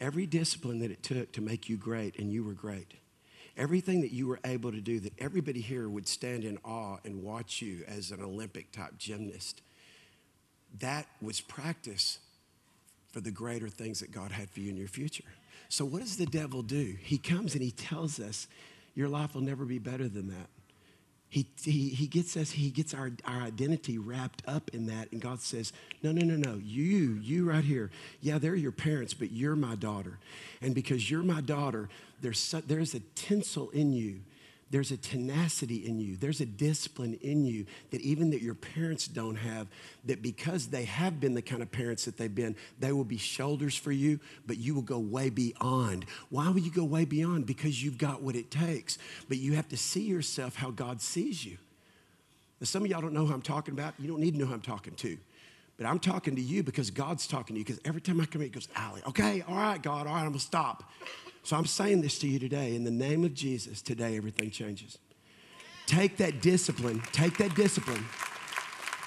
Every discipline that it took to make you great, and you were great everything that you were able to do, that everybody here would stand in awe and watch you as an Olympic type gymnast, that was practice for the greater things that God had for you in your future. So, what does the devil do? He comes and he tells us, Your life will never be better than that. He, he, he gets us, he gets our, our identity wrapped up in that. And God says, No, no, no, no. You, you right here. Yeah, they're your parents, but you're my daughter. And because you're my daughter, there's, there's a tinsel in you there's a tenacity in you. There's a discipline in you that even that your parents don't have that because they have been the kind of parents that they've been they will be shoulders for you but you will go way beyond. Why will you go way beyond? Because you've got what it takes. But you have to see yourself how god sees you. Now, some of y'all don't know who i'm talking about. You don't need to know who i'm talking to. But i'm talking to you because god's talking to you because every time i come here he goes Allie, okay all right god all right i'm gonna stop so I'm saying this to you today. In the name of Jesus, today everything changes. Take that discipline, take that discipline,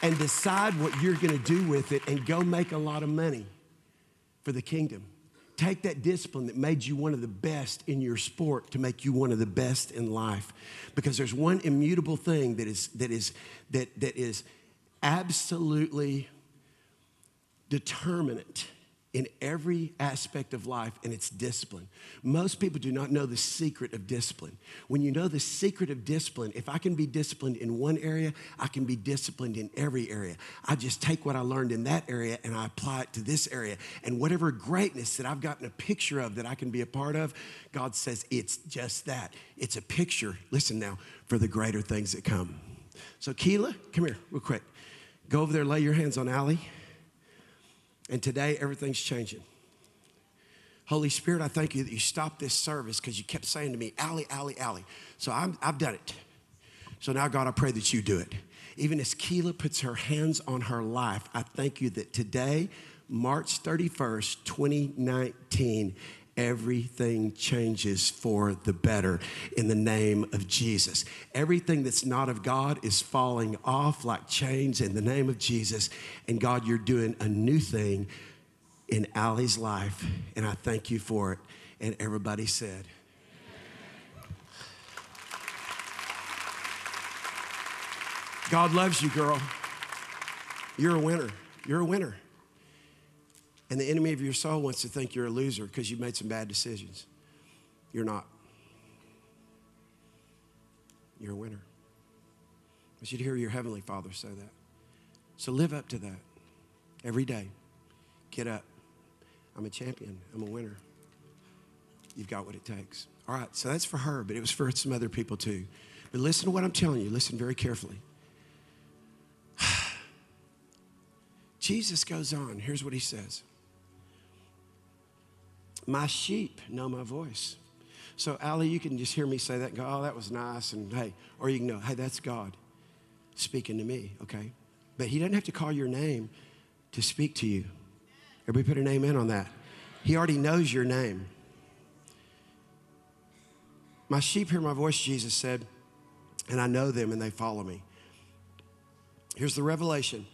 and decide what you're going to do with it and go make a lot of money for the kingdom. Take that discipline that made you one of the best in your sport to make you one of the best in life. Because there's one immutable thing that is, that is, that, that is absolutely determinate in every aspect of life, and it's discipline. Most people do not know the secret of discipline. When you know the secret of discipline, if I can be disciplined in one area, I can be disciplined in every area. I just take what I learned in that area and I apply it to this area. And whatever greatness that I've gotten a picture of that I can be a part of, God says it's just that. It's a picture, listen now, for the greater things that come. So, Keela, come here, real quick. Go over there, lay your hands on Allie. And today, everything's changing. Holy Spirit, I thank you that you stopped this service because you kept saying to me, Allie, Allie, Allie. So i have done it. So now, God, I pray that you do it. Even as Keela puts her hands on her life, I thank you that today, March 31st, 2019, everything changes for the better in the name of Jesus. Everything that's not of God is falling off like chains in the name of Jesus. And God, you're doing a new thing in Allie's life, and I thank you for it. And everybody said, God loves you, girl. You're a winner. You're a winner. And the enemy of your soul wants to think you're a loser because you've made some bad decisions. You're not. You're a winner. I to hear your Heavenly Father say that. So live up to that every day. Get up. I'm a champion. I'm a winner. You've got what it takes. All right, so that's for her, but it was for some other people too. But listen to what I'm telling you. Listen very carefully. <sighs> Jesus goes on. Here's what he says my sheep know my voice. So, Allie, you can just hear me say that and go, oh, that was nice. And hey, or you can know, hey, that's God speaking to me, okay? But He doesn't have to call your name to speak to you. Everybody put a name in on that. He already knows your name. My sheep hear my voice, Jesus said, and I know them and they follow me. Here's the revelation.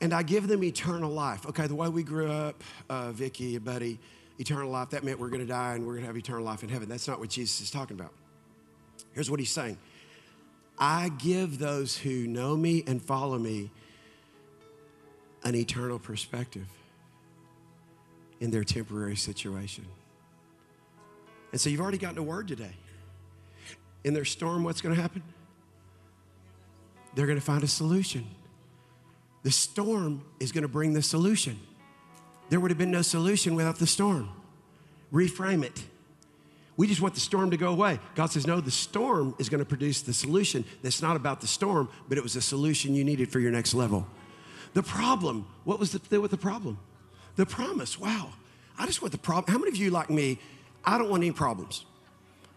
And I give them eternal life. Okay, the way we grew up, uh, Vicky, buddy, eternal life, that meant we're going to die and we're going to have eternal life in heaven. That's not what Jesus is talking about. Here's what he's saying I give those who know me and follow me an eternal perspective in their temporary situation. And so you've already gotten a word today. In their storm, what's going to happen? They're going to find a solution. The storm is going to bring the solution. There would have been no solution without the storm. Reframe it. We just want the storm to go away. God says, no, the storm is going to produce the solution that's not about the storm, but it was a solution you needed for your next level. The problem, what was the, with the problem? The promise. Wow. I just want the problem. How many of you, like me, I don't want any problems?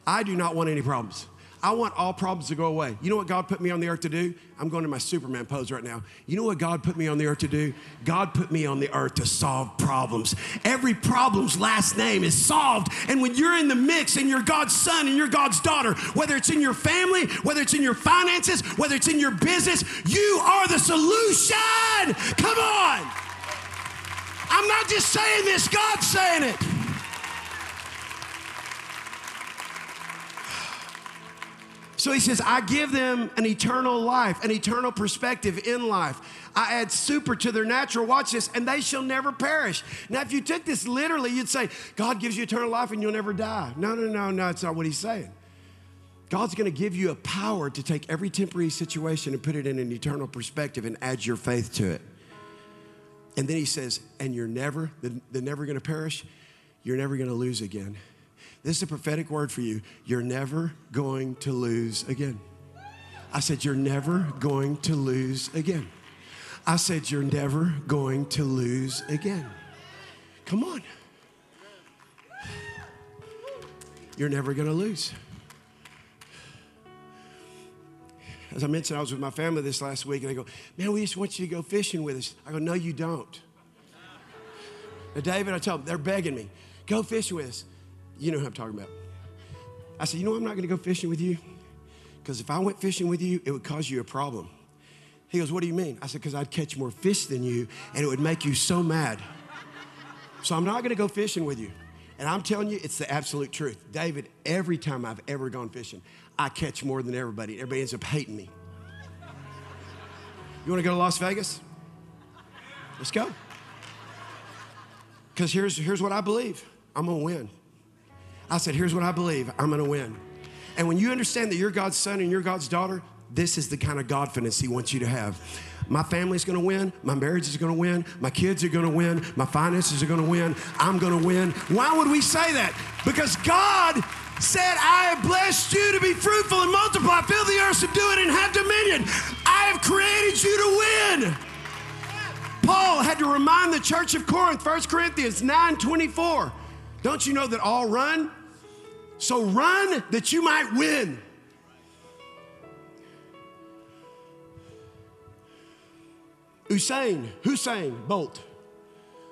I do not want any problems. I want all problems to go away. You know what God put me on the earth to do? I'm going to my Superman pose right now. You know what God put me on the earth to do? God put me on the earth to solve problems. Every problem's last name is solved. And when you're in the mix and you're God's son and you're God's daughter, whether it's in your family, whether it's in your finances, whether it's in your business, you are the solution. Come on. I'm not just saying this, God's saying it. So he says, I give them an eternal life, an eternal perspective in life. I add super to their natural, watch this, and they shall never perish. Now, if you took this literally, you'd say, God gives you eternal life and you'll never die. No, no, no, no, that's not what he's saying. God's gonna give you a power to take every temporary situation and put it in an eternal perspective and add your faith to it. And then he says, and you're never, they're never gonna perish, you're never gonna lose again. This is a prophetic word for you. You're never going to lose again. I said, You're never going to lose again. I said, You're never going to lose again. Come on. You're never going to lose. As I mentioned, I was with my family this last week, and they go, Man, we just want you to go fishing with us. I go, No, you don't. Now, David, I tell them, they're begging me, Go fishing with us. You know who I'm talking about. I said, You know, I'm not going to go fishing with you because if I went fishing with you, it would cause you a problem. He goes, What do you mean? I said, Because I'd catch more fish than you and it would make you so mad. So I'm not going to go fishing with you. And I'm telling you, it's the absolute truth. David, every time I've ever gone fishing, I catch more than everybody. Everybody ends up hating me. You want to go to Las Vegas? Let's go. Because here's, here's what I believe I'm going to win. I said, Here's what I believe I'm gonna win. And when you understand that you're God's son and you're God's daughter, this is the kind of confidence He wants you to have. My family's gonna win. My marriage is gonna win. My kids are gonna win. My finances are gonna win. I'm gonna win. Why would we say that? Because God said, I have blessed you to be fruitful and multiply, fill the earth, subdue it, and have dominion. I have created you to win. Paul had to remind the church of Corinth, 1 Corinthians 9 24. Don't you know that all run, so run that you might win. Usain, Usain Bolt.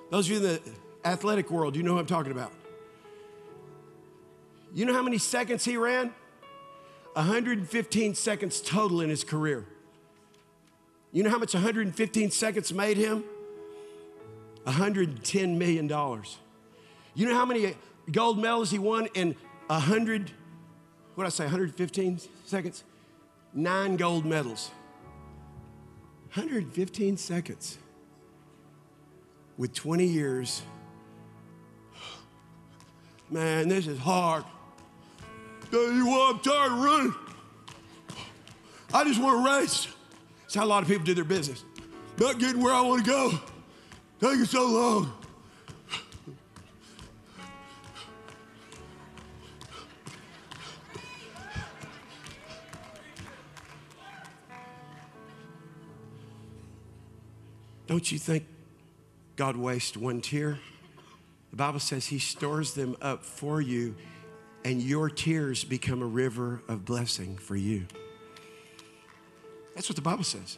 Those of you in the athletic world, you know who I'm talking about. You know how many seconds he ran? 115 seconds total in his career. You know how much 115 seconds made him? $110 million. You know how many gold medals he won in 100, what did I say, 115 seconds? Nine gold medals. 115 seconds with 20 years. Man, this is hard. Tell you what, I'm tired of running. I just want to race. That's how a lot of people do their business. Not getting where I want to go. Taking so long. Don't you think God wastes one tear? The Bible says He stores them up for you, and your tears become a river of blessing for you. That's what the Bible says.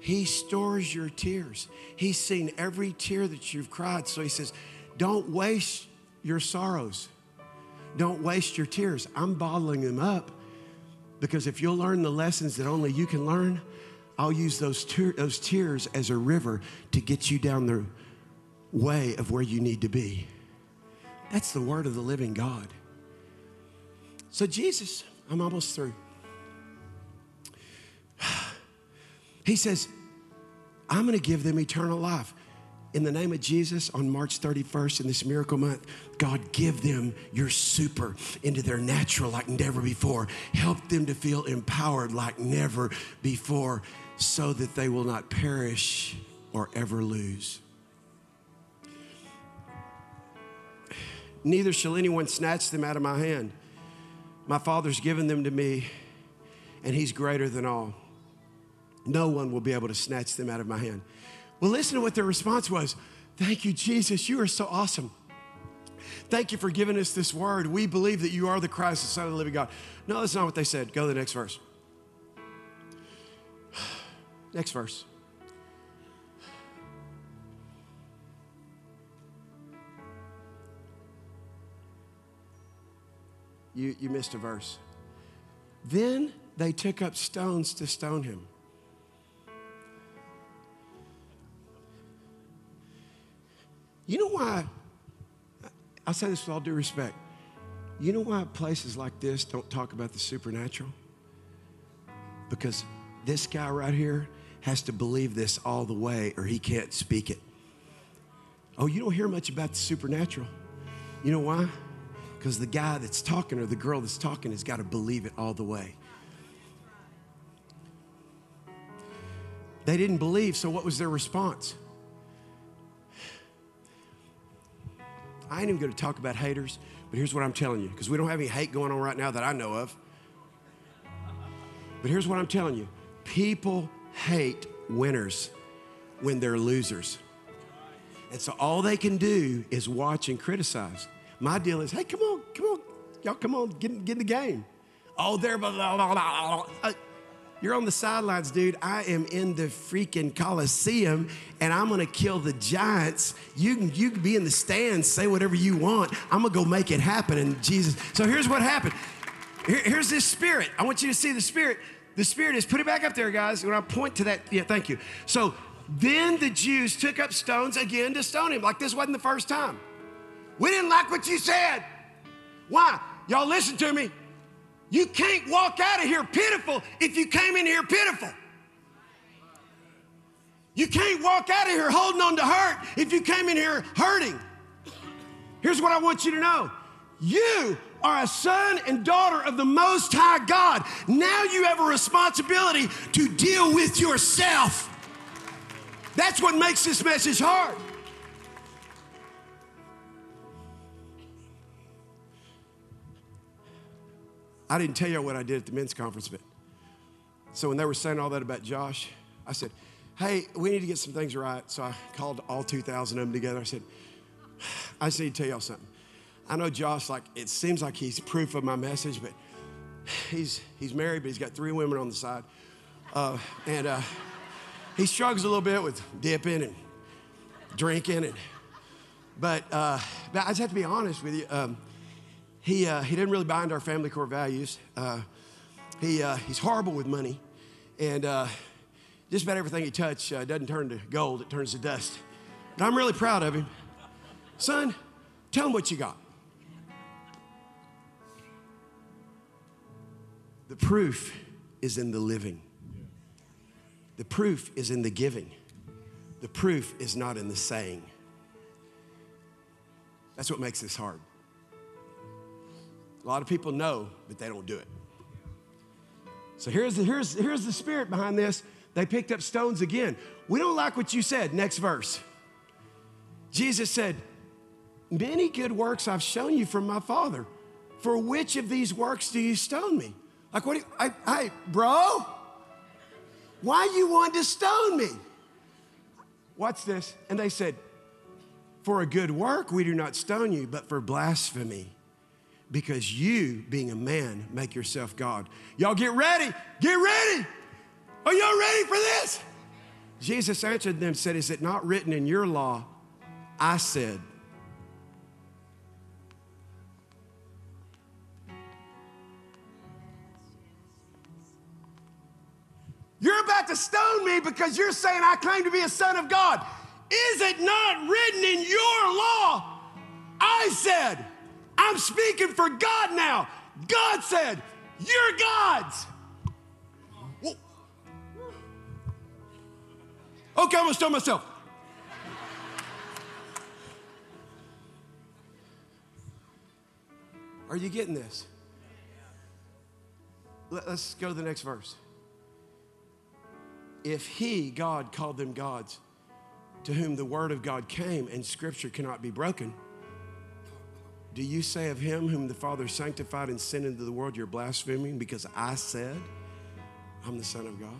He stores your tears. He's seen every tear that you've cried. So He says, Don't waste your sorrows. Don't waste your tears. I'm bottling them up because if you'll learn the lessons that only you can learn, I'll use those, tear, those tears as a river to get you down the way of where you need to be. That's the word of the living God. So, Jesus, I'm almost through. <sighs> He says, I'm going to give them eternal life. In the name of Jesus, on March 31st in this miracle month, God, give them your super into their natural like never before. Help them to feel empowered like never before so that they will not perish or ever lose. Neither shall anyone snatch them out of my hand. My Father's given them to me, and He's greater than all. No one will be able to snatch them out of my hand. Well, listen to what their response was. Thank you, Jesus. You are so awesome. Thank you for giving us this word. We believe that you are the Christ, the Son of the living God. No, that's not what they said. Go to the next verse. Next verse. You, you missed a verse. Then they took up stones to stone him. You know why? I say this with all due respect. You know why places like this don't talk about the supernatural? Because this guy right here has to believe this all the way or he can't speak it. Oh, you don't hear much about the supernatural. You know why? Because the guy that's talking or the girl that's talking has got to believe it all the way. They didn't believe, so what was their response? I ain't even going to talk about haters, but here's what I'm telling you, because we don't have any hate going on right now that I know of. But here's what I'm telling you people hate winners when they're losers. And so all they can do is watch and criticize. My deal is, hey, come on, come on, y'all come on, get, get in the game. Oh, they're blah, blah, blah, blah. Uh, you're on the sidelines, dude. I am in the freaking Coliseum and I'm gonna kill the Giants. You can, you can be in the stands, say whatever you want. I'm gonna go make it happen. And Jesus. So here's what happened. Here, here's this spirit. I want you to see the spirit. The spirit is, put it back up there, guys. When I point to that, yeah, thank you. So then the Jews took up stones again to stone him, like this wasn't the first time. We didn't like what you said. Why? Y'all listen to me. You can't walk out of here pitiful if you came in here pitiful. You can't walk out of here holding on to hurt if you came in here hurting. Here's what I want you to know you are a son and daughter of the Most High God. Now you have a responsibility to deal with yourself. That's what makes this message hard. I didn't tell you what I did at the men's conference, but so when they were saying all that about Josh, I said, Hey, we need to get some things right. So I called all 2,000 of them together. I said, I just need to tell y'all something. I know Josh, like, it seems like he's proof of my message, but he's, he's married, but he's got three women on the side. Uh, and uh, he struggles a little bit with dipping and drinking. And, but, uh, but I just have to be honest with you. Um, he, uh, he didn't really buy into our family core values. Uh, he, uh, he's horrible with money. And just about everything he touches uh, doesn't turn to gold, it turns to dust. But I'm really proud of him. Son, tell him what you got. The proof is in the living. The proof is in the giving. The proof is not in the saying. That's what makes this hard. A lot of people know, but they don't do it. So here's the, here's, here's the spirit behind this. They picked up stones again. We don't like what you said. Next verse. Jesus said, Many good works I've shown you from my Father. For which of these works do you stone me? Like, what do you, I, I, bro? Why you want to stone me? What's this? And they said, For a good work we do not stone you, but for blasphemy because you, being a man, make yourself God. Y'all get ready. Get ready. Are y'all ready for this? Jesus answered them, said, Is it not written in your law? I said, You're about to stone me because you're saying I claim to be a son of God. Is it not written in your law? I said, I'm speaking for God now. God said, You're God's. Okay, I'm gonna stone myself. Are you getting this? Let- Let's go to the next verse. If he, God, called them gods, to whom the word of God came and scripture cannot be broken, do you say of him whom the Father sanctified and sent into the world, you're blaspheming because I said I'm the Son of God?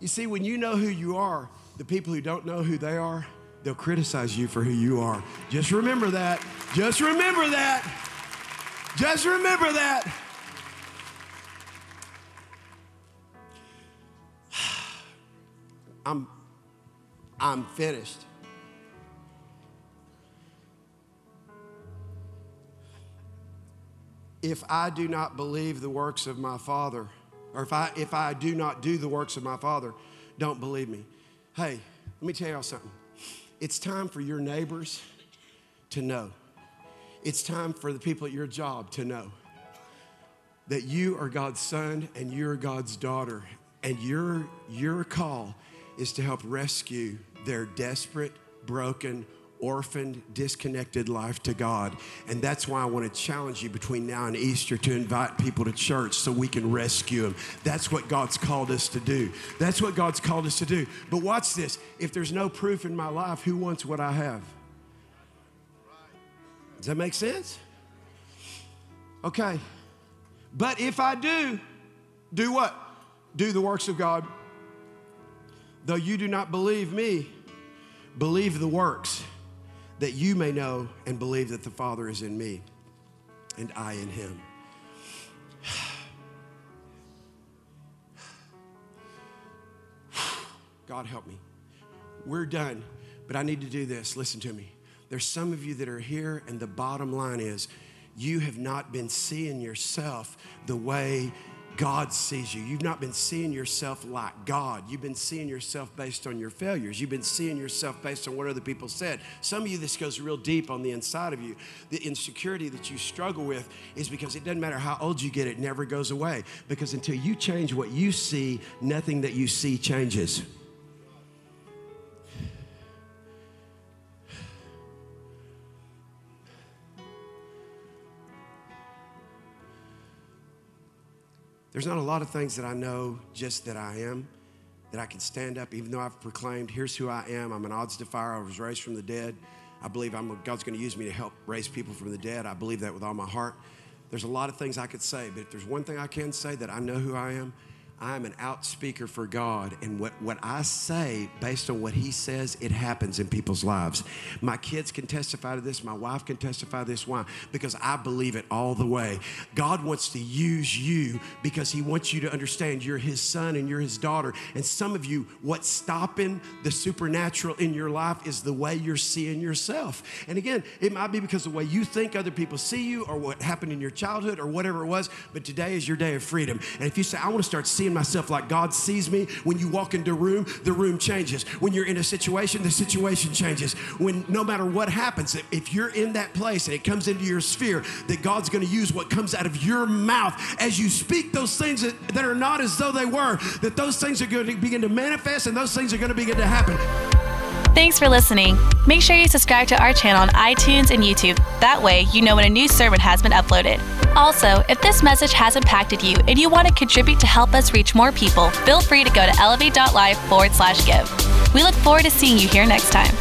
You see, when you know who you are, the people who don't know who they are, they'll criticize you for who you are. Just remember that. Just remember that. Just remember that. I'm I'm finished. If I do not believe the works of my Father, or if I if I do not do the works of my Father, don't believe me. Hey, let me tell y'all something. It's time for your neighbors to know. It's time for the people at your job to know that you are God's son and you're God's daughter, and your, your call is to help rescue their desperate, broken, orphaned, disconnected life to God. And that's why I want to challenge you between now and Easter to invite people to church so we can rescue them. That's what God's called us to do. That's what God's called us to do. But watch this if there's no proof in my life, who wants what I have? Does that make sense? Okay. But if I do, do what? Do the works of God. Though you do not believe me, believe the works, that you may know and believe that the Father is in me and I in him. <sighs> God help me. We're done, but I need to do this. Listen to me. There's some of you that are here, and the bottom line is you have not been seeing yourself the way God sees you. You've not been seeing yourself like God. You've been seeing yourself based on your failures. You've been seeing yourself based on what other people said. Some of you, this goes real deep on the inside of you. The insecurity that you struggle with is because it doesn't matter how old you get, it never goes away. Because until you change what you see, nothing that you see changes. There's not a lot of things that I know just that I am, that I can stand up, even though I've proclaimed, here's who I am. I'm an odds defier. I was raised from the dead. I believe I'm, God's going to use me to help raise people from the dead. I believe that with all my heart. There's a lot of things I could say, but if there's one thing I can say that I know who I am, I'm an outspeaker for God, and what, what I say, based on what He says, it happens in people's lives. My kids can testify to this, my wife can testify this. Why? Because I believe it all the way. God wants to use you because He wants you to understand you're His son and you're His daughter. And some of you, what's stopping the supernatural in your life is the way you're seeing yourself. And again, it might be because the way you think other people see you or what happened in your childhood or whatever it was, but today is your day of freedom. And if you say, I want to start seeing myself like God sees me, when you walk into a room, the room changes. When you're in a situation, the situation changes. When no matter what happens, if you're in that place and it comes into your sphere, that God's going to use what comes out of your mouth as you speak those things that, that are not as though they were, that those things are going to begin to manifest and those things are going to begin to happen. Thanks for listening. Make sure you subscribe to our channel on iTunes and YouTube. That way, you know when a new sermon has been uploaded. Also, if this message has impacted you and you want to contribute to help us reach more people, feel free to go to elevate.life forward slash give. We look forward to seeing you here next time.